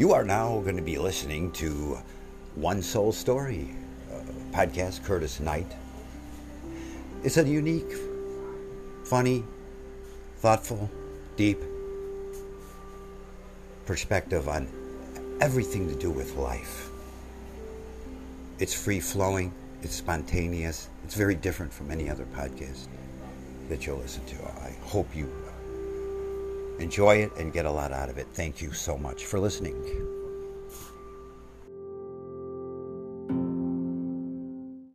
You are now going to be listening to One Soul Story, podcast Curtis Knight. It's a unique, funny, thoughtful, deep perspective on everything to do with life. It's free flowing, it's spontaneous, it's very different from any other podcast that you'll listen to. I hope you enjoy it and get a lot out of it. Thank you so much for listening.